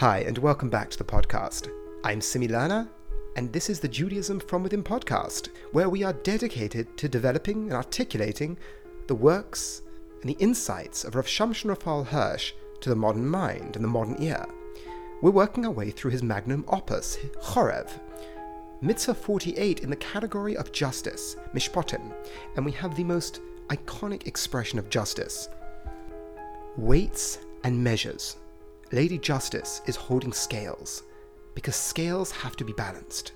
Hi, and welcome back to the podcast. I'm Simi Lana, and this is the Judaism from Within podcast, where we are dedicated to developing and articulating the works and the insights of Rav Shamshon Raphael Hirsch to the modern mind and the modern ear. We're working our way through his magnum opus, Chorev, Mitzvah 48 in the category of justice, Mishpotim, and we have the most iconic expression of justice weights and measures. Lady Justice is holding scales because scales have to be balanced.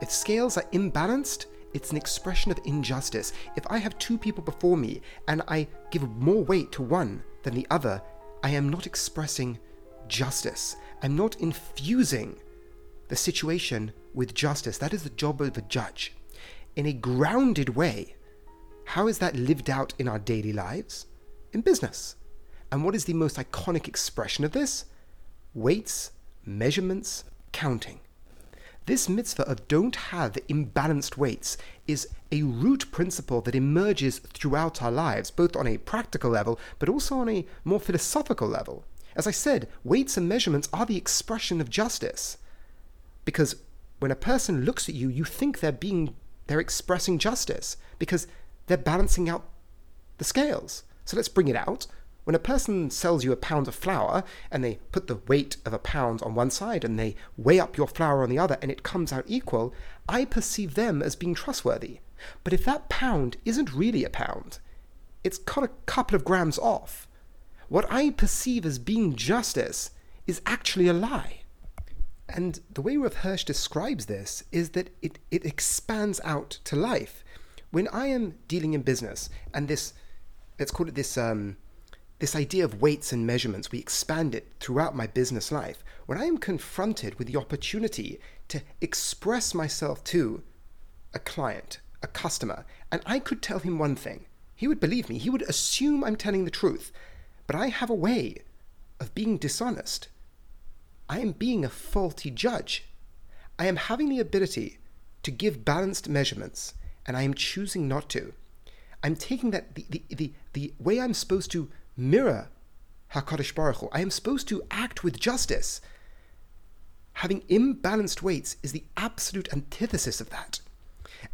If scales are imbalanced, it's an expression of injustice. If I have two people before me and I give more weight to one than the other, I am not expressing justice. I'm not infusing the situation with justice. That is the job of a judge. In a grounded way, how is that lived out in our daily lives? In business. And what is the most iconic expression of this? Weights, measurements, counting. This mitzvah of don't have imbalanced weights is a root principle that emerges throughout our lives, both on a practical level, but also on a more philosophical level. As I said, weights and measurements are the expression of justice. Because when a person looks at you, you think they're being they're expressing justice because they're balancing out the scales. So let's bring it out. When a person sells you a pound of flour and they put the weight of a pound on one side and they weigh up your flour on the other and it comes out equal, I perceive them as being trustworthy. But if that pound isn't really a pound, it's cut a couple of grams off, what I perceive as being justice is actually a lie. And the way Rav Hirsch describes this is that it, it expands out to life. When I am dealing in business and this, let's call it this um, this idea of weights and measurements, we expand it throughout my business life. When I am confronted with the opportunity to express myself to a client, a customer, and I could tell him one thing, he would believe me, he would assume I'm telling the truth. But I have a way of being dishonest. I am being a faulty judge. I am having the ability to give balanced measurements, and I am choosing not to. I'm taking that the, the, the, the way I'm supposed to mirror HaKadosh Baruch Hu. I am supposed to act with justice. Having imbalanced weights is the absolute antithesis of that.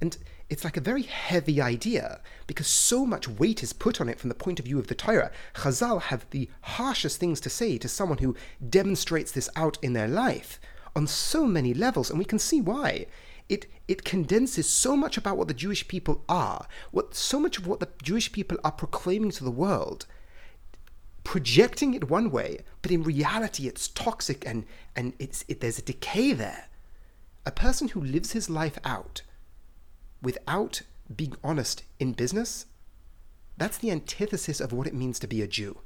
And it's like a very heavy idea because so much weight is put on it from the point of view of the Torah. Chazal have the harshest things to say to someone who demonstrates this out in their life on so many levels, and we can see why. It, it condenses so much about what the Jewish people are, what so much of what the Jewish people are proclaiming to the world projecting it one way, but in reality it's toxic and, and it's, it, there's a decay there. A person who lives his life out without being honest in business, that's the antithesis of what it means to be a Jew.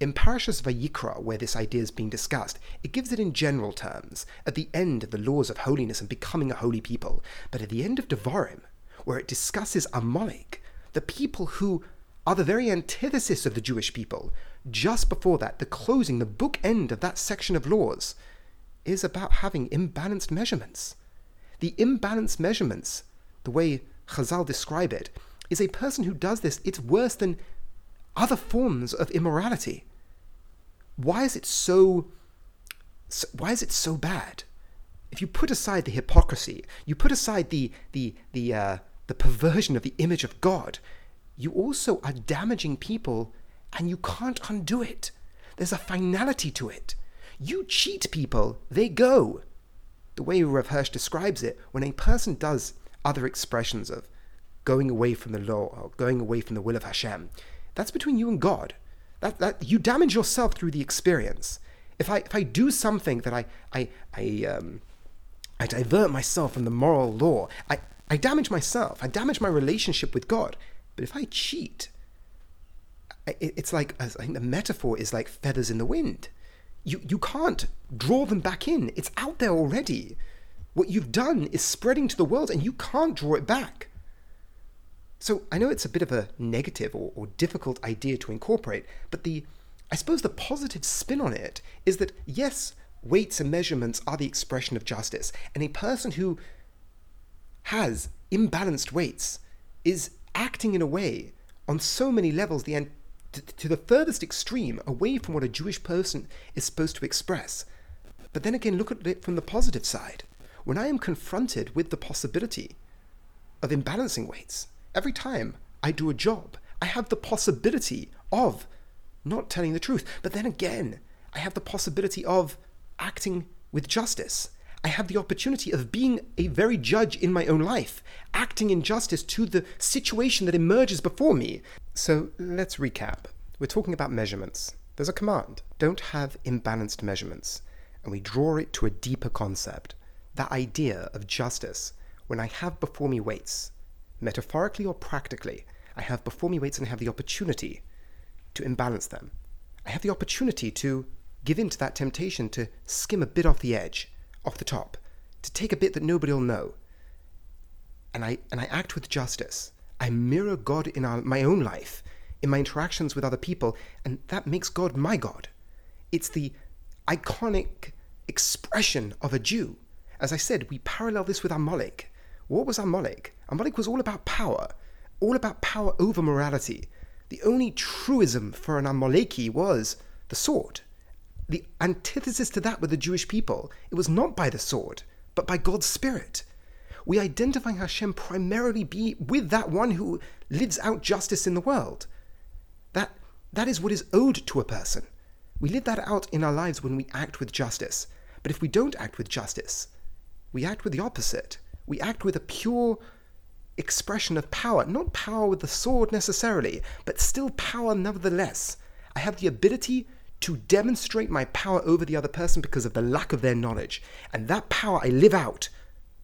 In Parashas Vayikra, where this idea is being discussed, it gives it in general terms, at the end of the laws of holiness and becoming a holy people. But at the end of Devarim, where it discusses Amalek, the people who are the very antithesis of the Jewish people, just before that, the closing, the book end of that section of laws, is about having imbalanced measurements. The imbalanced measurements, the way Chazal describe it, is a person who does this, it's worse than other forms of immorality. Why is it so why is it so bad? If you put aside the hypocrisy, you put aside the the the uh, the perversion of the image of God, you also are damaging people and you can't undo it. There's a finality to it. You cheat people, they go. The way Rav Hirsch describes it, when a person does other expressions of going away from the law or going away from the will of Hashem, that's between you and God. That, that you damage yourself through the experience. If I if I do something that I I I um I divert myself from the moral law, I, I damage myself. I damage my relationship with God. But if I cheat, it's like I think the metaphor is like feathers in the wind. You you can't draw them back in. It's out there already. What you've done is spreading to the world, and you can't draw it back. So I know it's a bit of a negative or, or difficult idea to incorporate, but the I suppose the positive spin on it is that yes, weights and measurements are the expression of justice, and a person who has imbalanced weights is acting in a way on so many levels the to, the furthest extreme away from what a Jewish person is supposed to express. But then again, look at it from the positive side. When I am confronted with the possibility of imbalancing weights, every time I do a job, I have the possibility of not telling the truth. But then again, I have the possibility of acting with justice. I have the opportunity of being a very judge in my own life, acting in justice to the situation that emerges before me. So let's recap. We're talking about measurements. There's a command don't have imbalanced measurements. And we draw it to a deeper concept that idea of justice when I have before me weights, metaphorically or practically, I have before me weights and I have the opportunity to imbalance them. I have the opportunity to give in to that temptation to skim a bit off the edge, off the top, to take a bit that nobody will know. And I, and I act with justice. I mirror God in our, my own life, in my interactions with other people, and that makes God my God. It's the iconic expression of a Jew. As I said, we parallel this with Amalek. What was Amalek? Amalek was all about power, all about power over morality. The only truism for an Amaleki was the sword. The antithesis to that were the Jewish people. It was not by the sword, but by God's Spirit. We identify Hashem primarily be with that one who lives out justice in the world. That, that is what is owed to a person. We live that out in our lives when we act with justice. But if we don't act with justice, we act with the opposite. We act with a pure expression of power. Not power with the sword necessarily, but still power nevertheless. I have the ability to demonstrate my power over the other person because of the lack of their knowledge. And that power I live out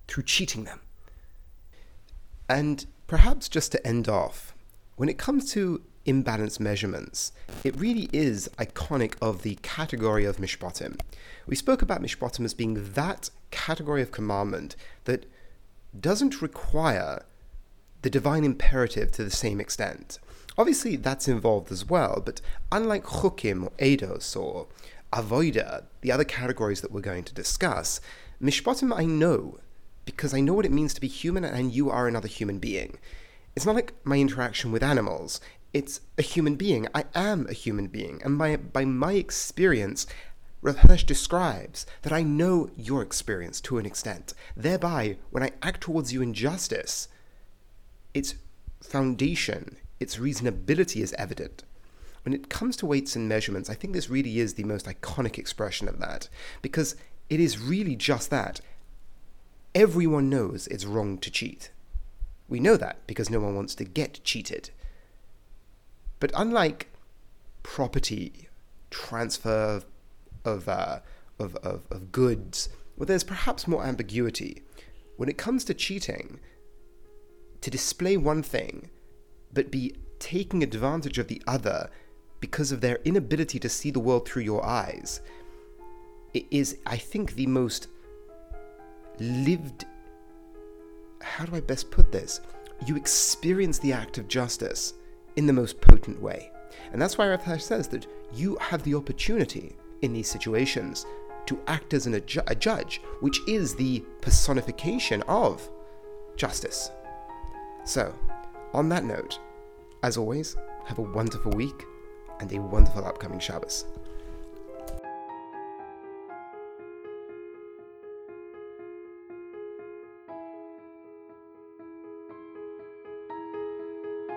through cheating them. And perhaps just to end off, when it comes to imbalanced measurements, it really is iconic of the category of mishpatim. We spoke about mishpatim as being that category of commandment that doesn't require the divine imperative to the same extent. Obviously, that's involved as well, but unlike chukim or eidos or avoida, the other categories that we're going to discuss, mishpatim I know because I know what it means to be human and you are another human being. It's not like my interaction with animals. It's a human being. I am a human being. And by, by my experience, Rav Hirsch describes that I know your experience to an extent. Thereby, when I act towards you in justice, its foundation, its reasonability is evident. When it comes to weights and measurements, I think this really is the most iconic expression of that, because it is really just that. Everyone knows it's wrong to cheat. We know that because no one wants to get cheated. But unlike property, transfer of, uh, of, of, of goods, well, there's perhaps more ambiguity. When it comes to cheating, to display one thing, but be taking advantage of the other because of their inability to see the world through your eyes, it is, I think, the most lived. How do I best put this? You experience the act of justice in the most potent way. And that's why Rav says that you have the opportunity in these situations to act as an, a, a judge, which is the personification of justice. So, on that note, as always, have a wonderful week and a wonderful upcoming Shabbos.